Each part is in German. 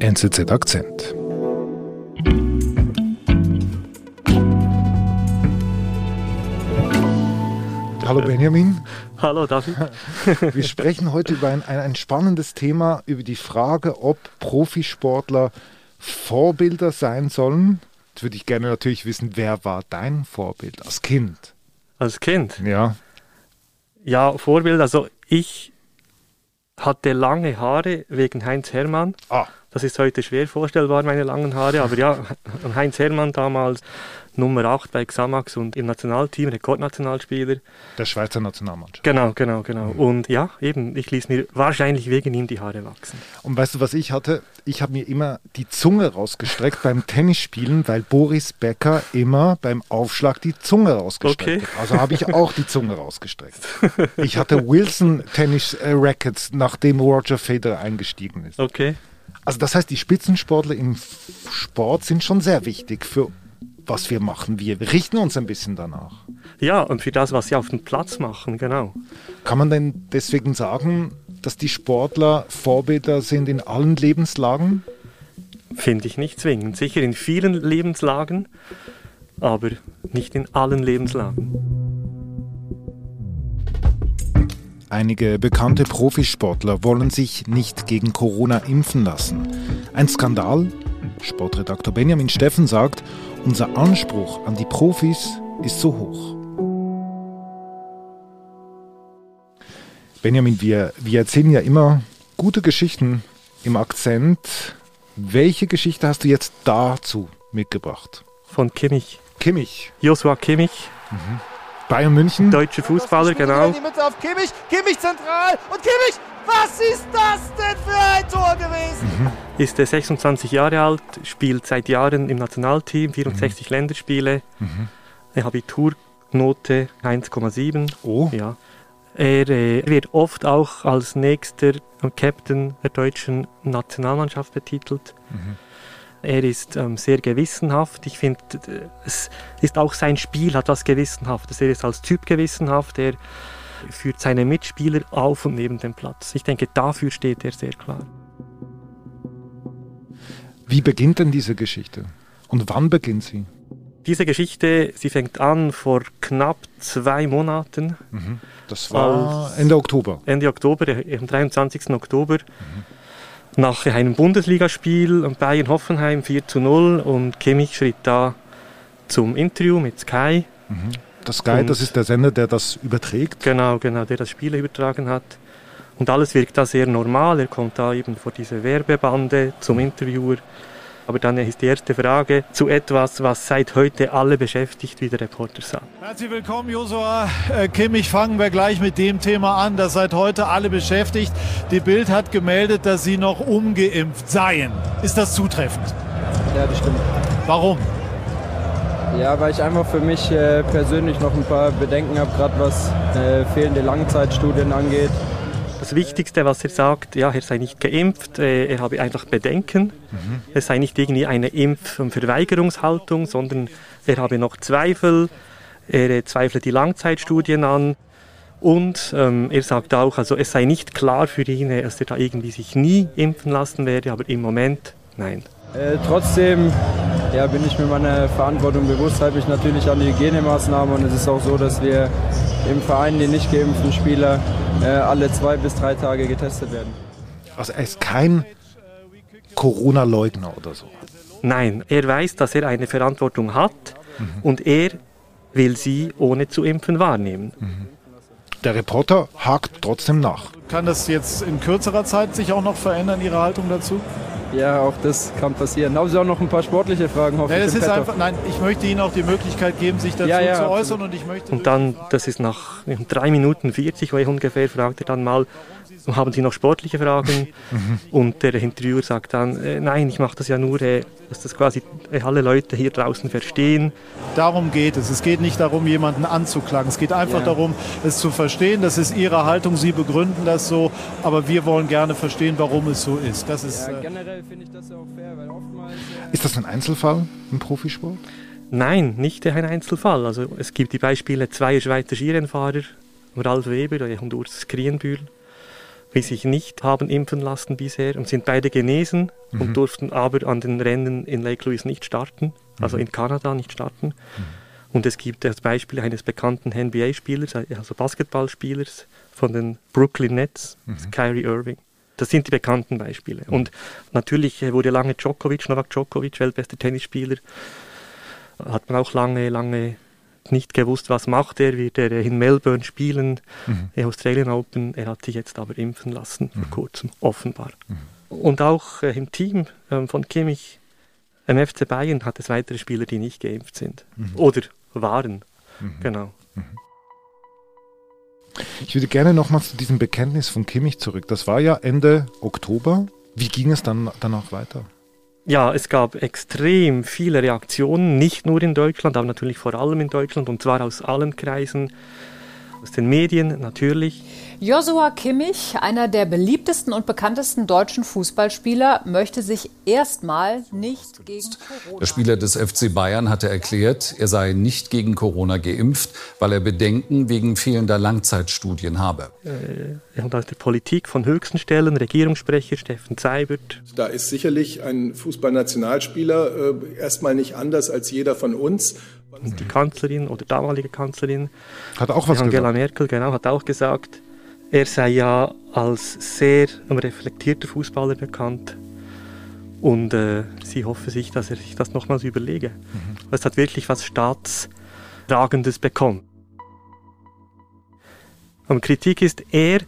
NZZ Akzent. Hallo Benjamin. Hallo David. Wir sprechen heute über ein, ein, ein spannendes Thema, über die Frage, ob Profisportler Vorbilder sein sollen. Jetzt würde ich gerne natürlich wissen, wer war dein Vorbild als Kind? Als Kind? Ja. Ja, Vorbild, also ich hatte lange Haare wegen Heinz Hermann. Ah. Das ist heute schwer vorstellbar, meine langen Haare, aber ja, Heinz Hermann damals Nummer 8 bei Xamax und im Nationalteam, Rekordnationalspieler. Der Schweizer Nationalmannschaft. Genau, genau, genau. Mhm. Und ja, eben, ich ließ mir wahrscheinlich wegen ihm die Haare wachsen. Und weißt du, was ich hatte? Ich habe mir immer die Zunge rausgestreckt beim Tennisspielen, weil Boris Becker immer beim Aufschlag die Zunge rausgestreckt okay. hat. Also habe ich auch die Zunge rausgestreckt. Ich hatte Wilson Tennis äh, Rackets, nachdem Roger Federer eingestiegen ist. Okay. Also das heißt, die Spitzensportler im Sport sind schon sehr wichtig für was wir machen. Wir richten uns ein bisschen danach. Ja, und für das, was sie auf dem Platz machen, genau. Kann man denn deswegen sagen, dass die Sportler Vorbilder sind in allen Lebenslagen? Finde ich nicht zwingend. Sicher in vielen Lebenslagen, aber nicht in allen Lebenslagen. Einige bekannte Profisportler wollen sich nicht gegen Corona impfen lassen. Ein Skandal? Sportredaktor Benjamin Steffen sagt, unser Anspruch an die Profis ist so hoch. Benjamin, wir, wir erzählen ja immer gute Geschichten im Akzent. Welche Geschichte hast du jetzt dazu mitgebracht? Von Kimmich. Kimmich. Joshua Kimmich. Mhm. Bayern München. Deutsche Fußballer, genau. Die Mitte auf Kimmich, Kimmich zentral und Kimmich, was ist das denn für ein Tor gewesen? Mhm. Ist er 26 Jahre alt, spielt seit Jahren im Nationalteam, 64 mhm. Länderspiele. Mhm. Eine Abiturnote 1,7. Oh. Ja. Er äh, wird oft auch als nächster Captain der deutschen Nationalmannschaft betitelt. Mhm. Er ist ähm, sehr gewissenhaft. Ich finde, es ist auch sein Spiel hat was Gewissenhaftes. Er ist als Typ gewissenhaft. Er führt seine Mitspieler auf und neben dem Platz. Ich denke, dafür steht er sehr klar. Wie beginnt denn diese Geschichte? Und wann beginnt sie? Diese Geschichte, sie fängt an vor knapp zwei Monaten. Mhm. Das war Ende Oktober. Ende Oktober, am 23. Oktober. Mhm. Nach einem Bundesligaspiel Bayern-Hoffenheim 4 zu 0 und Kimmich schritt da zum Interview mit Sky. Mhm. Das Sky, und das ist der Sender, der das überträgt? Genau, genau, der das Spiel übertragen hat. Und alles wirkt da sehr normal. Er kommt da eben vor diese Werbebande zum Interviewer. Aber dann ist die erste Frage zu etwas, was seit heute alle beschäftigt, wie der Reporter sagt. Herzlich willkommen, Josua äh, Kimmich. Fangen wir gleich mit dem Thema an, das seit heute alle beschäftigt. Die Bild hat gemeldet, dass Sie noch ungeimpft seien. Ist das zutreffend? Ja, das stimmt. Warum? Ja, weil ich einfach für mich äh, persönlich noch ein paar Bedenken habe, gerade was äh, fehlende Langzeitstudien angeht. Das Wichtigste, was er sagt, ja, er sei nicht geimpft, äh, er habe einfach Bedenken. Mhm. Es sei nicht irgendwie eine Impf- und Verweigerungshaltung, sondern er habe noch Zweifel. Er äh, zweifle die Langzeitstudien an. Und ähm, er sagt auch, also es sei nicht klar für ihn, dass er da irgendwie sich nie impfen lassen werde, aber im Moment nein. Äh, trotzdem ja, bin ich mir meiner Verantwortung bewusst, halte mich natürlich an die Hygienemaßnahmen und es ist auch so, dass wir im Verein die nicht geimpften Spieler äh, alle zwei bis drei Tage getestet werden. Also er ist kein Corona-Leugner oder so? Nein, er weiß, dass er eine Verantwortung hat mhm. und er will sie ohne zu impfen wahrnehmen. Mhm. Der Reporter hakt trotzdem nach. Kann das jetzt in kürzerer Zeit sich auch noch verändern, Ihre Haltung dazu? Ja, auch das kann passieren. Haben Sie auch noch ein paar sportliche Fragen? Nein, das ist einfach, nein, ich möchte Ihnen auch die Möglichkeit geben, sich dazu ja, ja, zu äußern. Und, ich möchte und dann, das ist nach drei Minuten 40 ungefähr, fragt er dann mal, haben Sie noch sportliche Fragen? Mhm. Und der Interviewer sagt dann, äh, nein, ich mache das ja nur, äh, dass das quasi äh, alle Leute hier draußen verstehen. Darum geht es. Es geht nicht darum, jemanden anzuklagen. Es geht einfach ja. darum, es zu verstehen. Das ist Ihre Haltung. Sie begründen das so. Aber wir wollen gerne verstehen, warum es so ist. Das ist ja, äh, generell finde ich das ja auch fair, weil oftmals... Ist das ein Einzelfall im Profisport? Nein, nicht ein Einzelfall. Also es gibt die Beispiele zweier Schweizer Skirennfahrer, Ralf Weber und Urs Krienbühl die sich nicht haben impfen lassen bisher und sind beide genesen mhm. und durften aber an den Rennen in Lake Louise nicht starten, also mhm. in Kanada nicht starten. Mhm. Und es gibt das Beispiel eines bekannten NBA-Spielers, also Basketballspielers von den Brooklyn Nets, mhm. Kyrie Irving. Das sind die bekannten Beispiele. Mhm. Und natürlich äh, wurde lange Djokovic, Novak Djokovic, weltbester Tennisspieler, hat man auch lange, lange nicht gewusst, was macht er, wird er in Melbourne spielen, mhm. in Australian Open. Er hat sich jetzt aber impfen lassen, vor mhm. kurzem, offenbar. Mhm. Und auch äh, im Team ähm, von Kimmich, im FC Bayern, hat es weitere Spieler, die nicht geimpft sind. Mhm. Oder waren. Mhm. Genau. Ich würde gerne nochmals zu diesem Bekenntnis von Kimmich zurück. Das war ja Ende Oktober. Wie ging es dann danach weiter? Ja, es gab extrem viele Reaktionen, nicht nur in Deutschland, aber natürlich vor allem in Deutschland und zwar aus allen Kreisen, aus den Medien natürlich. Joshua Kimmich, einer der beliebtesten und bekanntesten deutschen Fußballspieler, möchte sich erstmal nicht gegen Corona. Der Spieler des FC Bayern hatte erklärt, er sei nicht gegen Corona geimpft, weil er Bedenken wegen fehlender Langzeitstudien habe. Äh, und aus der Politik von höchsten Stellen, Regierungssprecher Steffen Seibert. Da ist sicherlich ein Fußballnationalspieler äh, erstmal nicht anders als jeder von uns. Und die Kanzlerin oder damalige Kanzlerin hat auch was Angela gesagt. Merkel genau hat auch gesagt, er sei ja als sehr reflektierter Fußballer bekannt und äh, sie hoffe sich, dass er sich das nochmals überlege. Mhm. Es hat wirklich was Staatsragendes bekommen. Und Kritik ist, er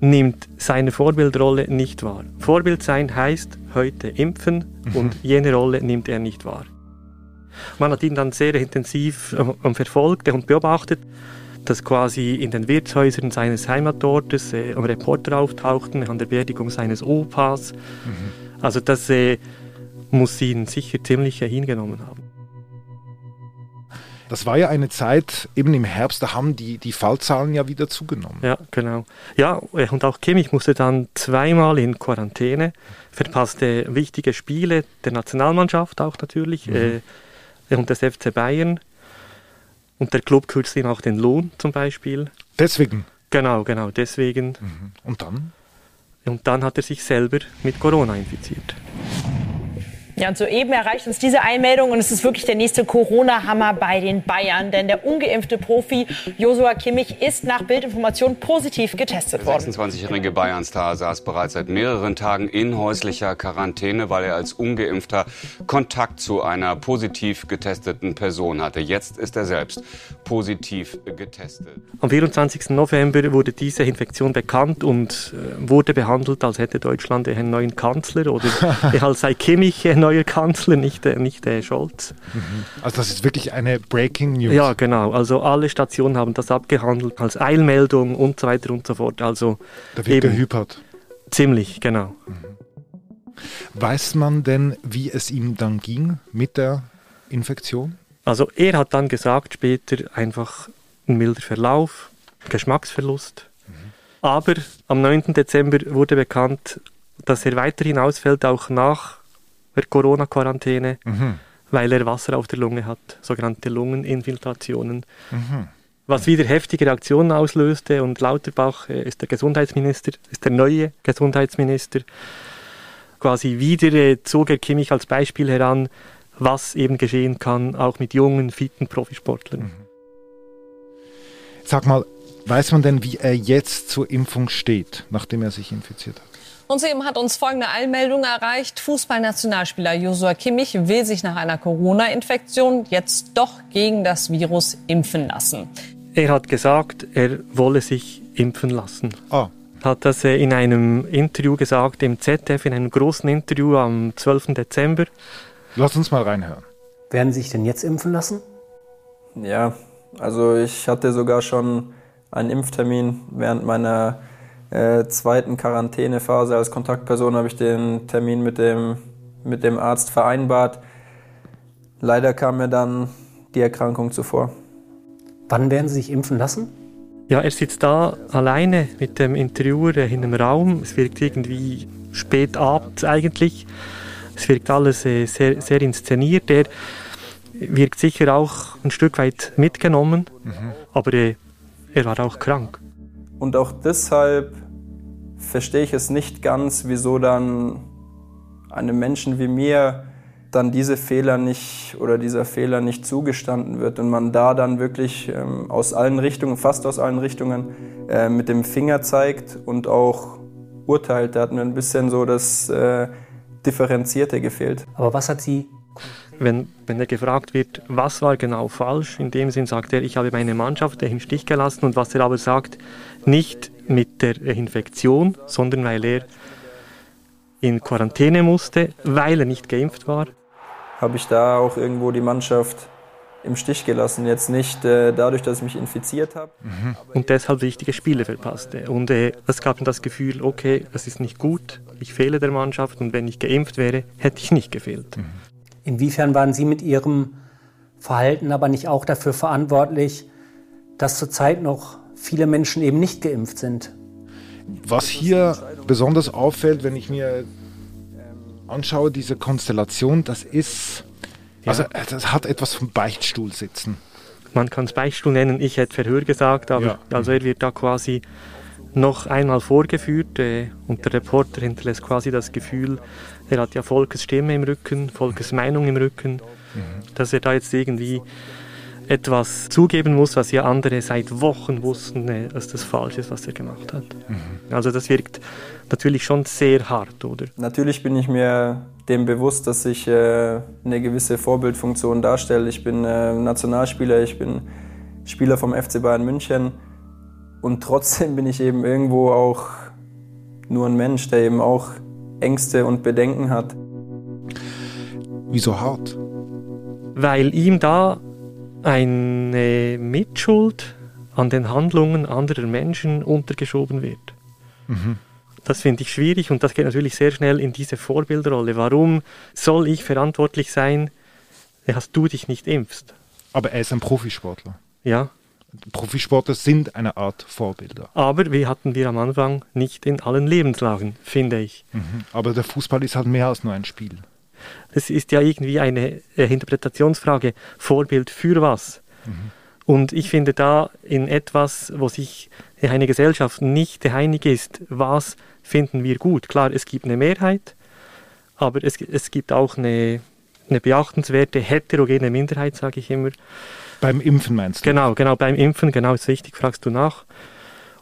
nimmt seine Vorbildrolle nicht wahr. Vorbild sein heißt heute impfen mhm. und jene Rolle nimmt er nicht wahr. Man hat ihn dann sehr intensiv äh, verfolgt und beobachtet dass quasi in den Wirtshäusern seines Heimatortes äh, Reporter auftauchten an der Beerdigung seines Opas. Mhm. Also das äh, muss ihn sicher ziemlich hingenommen haben. Das war ja eine Zeit, eben im Herbst, da haben die, die Fallzahlen ja wieder zugenommen. Ja, genau. Ja, äh, und auch Kimmich musste dann zweimal in Quarantäne, verpasste wichtige Spiele der Nationalmannschaft auch natürlich mhm. äh, und des FC Bayern. Und der Club kürzt ihm auch den Lohn zum Beispiel. Deswegen? Genau, genau, deswegen. Mhm. Und dann? Und dann hat er sich selber mit Corona infiziert. Ja, und soeben erreicht uns diese Einmeldung und es ist wirklich der nächste Corona-Hammer bei den Bayern, denn der ungeimpfte Profi Josua Kimmich ist nach Bildinformation positiv getestet worden. Der 26-jährige Bayern-Star saß bereits seit mehreren Tagen in häuslicher Quarantäne, weil er als ungeimpfter Kontakt zu einer positiv getesteten Person hatte. Jetzt ist er selbst positiv getestet. Am 24. November wurde diese Infektion bekannt und äh, wurde behandelt, als hätte Deutschland einen neuen Kanzler oder als sei Kimmich ein neuer Kanzler, nicht, der, nicht der Scholz. Mhm. Also das ist wirklich eine Breaking News. Ja, genau. Also alle Stationen haben das abgehandelt als Eilmeldung und so weiter und so fort. Also da wird eben, gehypert. Ziemlich, genau. Mhm. Weiß man denn, wie es ihm dann ging mit der Infektion? Also er hat dann gesagt später einfach ein milder Verlauf, Geschmacksverlust. Mhm. Aber am 9. Dezember wurde bekannt, dass er weiterhin ausfällt, auch nach der Corona-Quarantäne, mhm. weil er Wasser auf der Lunge hat, sogenannte Lungeninfiltrationen. Mhm. Was wieder heftige Reaktionen auslöste und Lauterbach äh, ist der Gesundheitsminister, ist der neue Gesundheitsminister. Quasi wieder äh, zog er Kimmich als Beispiel heran, was eben geschehen kann, auch mit jungen, fitten Profisportlern. Mhm. Sag mal, weiß man denn, wie er jetzt zur Impfung steht, nachdem er sich infiziert hat? Und soeben hat uns folgende Einmeldung erreicht. Fußballnationalspieler Josua Kimmich will sich nach einer Corona-Infektion jetzt doch gegen das Virus impfen lassen. Er hat gesagt, er wolle sich impfen lassen. Ah. Hat das äh, in einem Interview gesagt, im ZDF, in einem großen Interview am 12. Dezember. Lass uns mal reinhören. Werden Sie sich denn jetzt impfen lassen? Ja, also ich hatte sogar schon einen Impftermin während meiner äh, zweiten Quarantänephase als Kontaktperson habe ich den Termin mit dem, mit dem Arzt vereinbart. Leider kam mir dann die Erkrankung zuvor. Wann werden Sie sich impfen lassen? Ja, er sitzt da alleine mit dem Interviewer in einem Raum. Es wirkt irgendwie spät abends eigentlich. Es wirkt alles äh, sehr, sehr inszeniert. Er wirkt sicher auch ein Stück weit mitgenommen, mhm. aber äh, er war auch krank. Und auch deshalb verstehe ich es nicht ganz, wieso dann einem Menschen wie mir dann diese Fehler nicht oder dieser Fehler nicht zugestanden wird und man da dann wirklich ähm, aus allen Richtungen, fast aus allen Richtungen, äh, mit dem Finger zeigt und auch urteilt. Da hat mir ein bisschen so das äh, Differenzierte gefehlt. Aber was hat Sie wenn, wenn er gefragt wird, was war genau falsch, in dem Sinn sagt er, ich habe meine Mannschaft im Stich gelassen und was er aber sagt, nicht mit der Infektion, sondern weil er in Quarantäne musste, weil er nicht geimpft war. Habe ich da auch irgendwo die Mannschaft im Stich gelassen. Jetzt nicht äh, dadurch, dass ich mich infiziert habe. Mhm. Und deshalb wichtige Spiele verpasste. Und äh, es gab dann das Gefühl, okay, es ist nicht gut, ich fehle der Mannschaft und wenn ich geimpft wäre, hätte ich nicht gefehlt. Mhm. Inwiefern waren Sie mit Ihrem Verhalten aber nicht auch dafür verantwortlich, dass zurzeit noch viele Menschen eben nicht geimpft sind? Was hier besonders auffällt, wenn ich mir anschaue, diese Konstellation, das ist, ja. also das hat etwas vom Beichtstuhl sitzen. Man kann es Beichtstuhl nennen, ich hätte Verhör gesagt, aber ja. also er wird da quasi noch einmal vorgeführt äh, und der Reporter hinterlässt quasi das Gefühl, er hat ja Volkes Stimme im Rücken, Volkes Meinung im Rücken, mhm. dass er da jetzt irgendwie etwas zugeben muss, was ja andere seit Wochen wussten, äh, dass das falsch ist, was er gemacht hat. Mhm. Also das wirkt natürlich schon sehr hart, oder? Natürlich bin ich mir dem bewusst, dass ich äh, eine gewisse Vorbildfunktion darstelle. Ich bin äh, Nationalspieler, ich bin Spieler vom FC Bayern München und trotzdem bin ich eben irgendwo auch nur ein Mensch, der eben auch Ängste und Bedenken hat. Wieso hart? Weil ihm da eine Mitschuld an den Handlungen anderer Menschen untergeschoben wird. Mhm. Das finde ich schwierig und das geht natürlich sehr schnell in diese Vorbildrolle. Warum soll ich verantwortlich sein, dass du dich nicht impfst? Aber er ist ein Profisportler. Ja. Profisportler sind eine Art Vorbilder. Aber wie hatten wir am Anfang nicht in allen Lebenslagen, finde ich. Mhm. Aber der Fußball ist halt mehr als nur ein Spiel. Es ist ja irgendwie eine äh, Interpretationsfrage. Vorbild für was? Mhm. Und ich finde da in etwas, wo sich eine Gesellschaft nicht einig ist, was finden wir gut. Klar, es gibt eine Mehrheit, aber es, es gibt auch eine, eine beachtenswerte heterogene Minderheit, sage ich immer. Beim Impfen meinst du? Genau, genau, beim Impfen, genau, ist richtig, fragst du nach.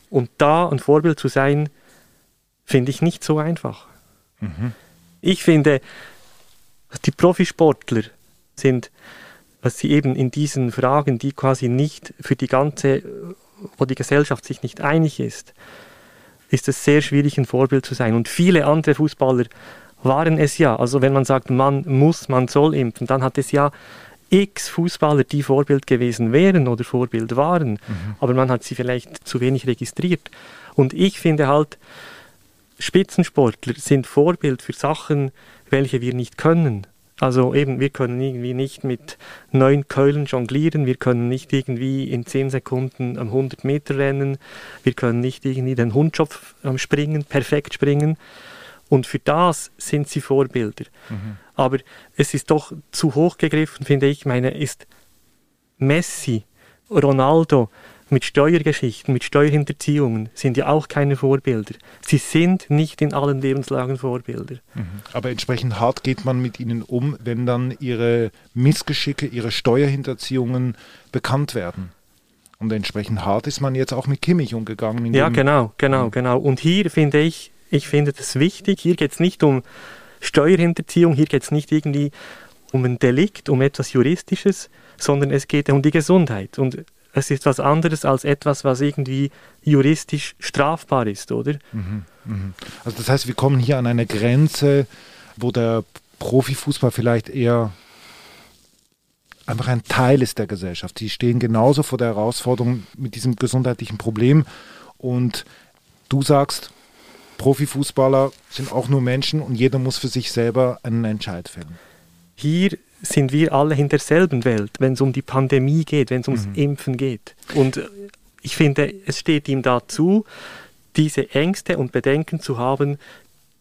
Und da ein Vorbild zu sein, finde ich nicht so einfach. Mhm. Ich finde, die Profisportler sind, was sie eben in diesen Fragen, die quasi nicht für die ganze, wo die Gesellschaft sich nicht einig ist, ist es sehr schwierig, ein Vorbild zu sein. Und viele andere Fußballer waren es ja. Also wenn man sagt, man muss, man soll impfen, dann hat es ja x Fußballer, die Vorbild gewesen wären oder Vorbild waren, mhm. aber man hat sie vielleicht zu wenig registriert. Und ich finde halt, Spitzensportler sind Vorbild für Sachen, welche wir nicht können. Also eben, wir können irgendwie nicht mit neun Keulen jonglieren, wir können nicht irgendwie in zehn Sekunden am 100 Meter rennen, wir können nicht irgendwie den Hundschopf springen, perfekt springen. Und für das sind sie Vorbilder. Mhm. Aber es ist doch zu hoch gegriffen, finde ich. Meine, ist Messi, Ronaldo, mit Steuergeschichten, mit Steuerhinterziehungen sind ja auch keine Vorbilder. Sie sind nicht in allen Lebenslagen Vorbilder. Mhm. Aber entsprechend hart geht man mit ihnen um, wenn dann ihre Missgeschicke, ihre Steuerhinterziehungen bekannt werden. Und entsprechend hart ist man jetzt auch mit Kimmich umgegangen. Ja, genau, genau, genau. Und hier finde ich, ich finde das wichtig. Hier geht es nicht um Steuerhinterziehung, hier geht es nicht irgendwie um ein Delikt, um etwas Juristisches, sondern es geht um die Gesundheit. Und es ist was anderes als etwas, was irgendwie juristisch strafbar ist, oder? Mhm, mh. Also das heißt, wir kommen hier an eine Grenze, wo der Profifußball vielleicht eher einfach ein Teil ist der Gesellschaft. Sie stehen genauso vor der Herausforderung mit diesem gesundheitlichen Problem. Und du sagst, Profifußballer sind auch nur Menschen und jeder muss für sich selber einen Entscheid fällen. Hier sind wir alle in derselben Welt, wenn es um die Pandemie geht, wenn es ums mhm. Impfen geht. Und ich finde, es steht ihm dazu, diese Ängste und Bedenken zu haben,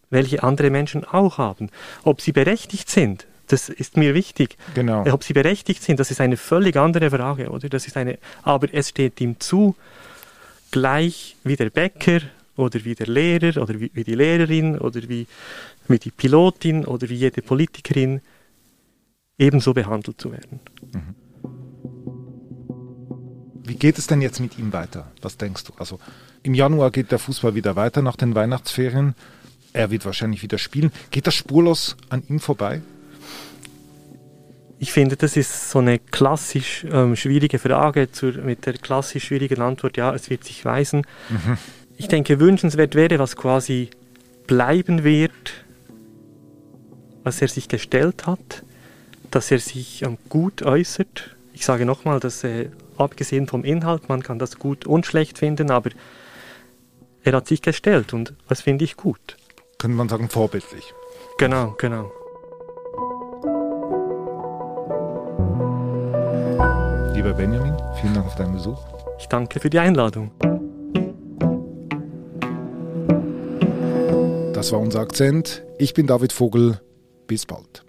welche andere Menschen auch haben. Ob sie berechtigt sind, das ist mir wichtig. Genau. Ob sie berechtigt sind, das ist eine völlig andere Frage, oder? Das ist eine, aber es steht ihm zu, gleich wie der Bäcker oder wie der Lehrer oder wie, wie die Lehrerin oder wie, wie die Pilotin oder wie jede Politikerin ebenso behandelt zu werden. Mhm. Wie geht es denn jetzt mit ihm weiter? Was denkst du? Also im Januar geht der Fußball wieder weiter nach den Weihnachtsferien. Er wird wahrscheinlich wieder spielen. Geht das spurlos an ihm vorbei? Ich finde, das ist so eine klassisch ähm, schwierige Frage zur, mit der klassisch schwierigen Antwort, ja, es wird sich weisen. Mhm. Ich denke, wünschenswert wäre, was quasi bleiben wird, was er sich gestellt hat, dass er sich ähm, gut äußert. Ich sage nochmal, dass äh, abgesehen vom Inhalt, man kann das gut und schlecht finden, aber er hat sich gestellt und das finde ich gut. Könnte man sagen, vorbildlich. Genau, genau. Lieber Benjamin, vielen Dank für deinen Besuch. Ich danke für die Einladung. Das war unser Akzent. Ich bin David Vogel. Bis bald.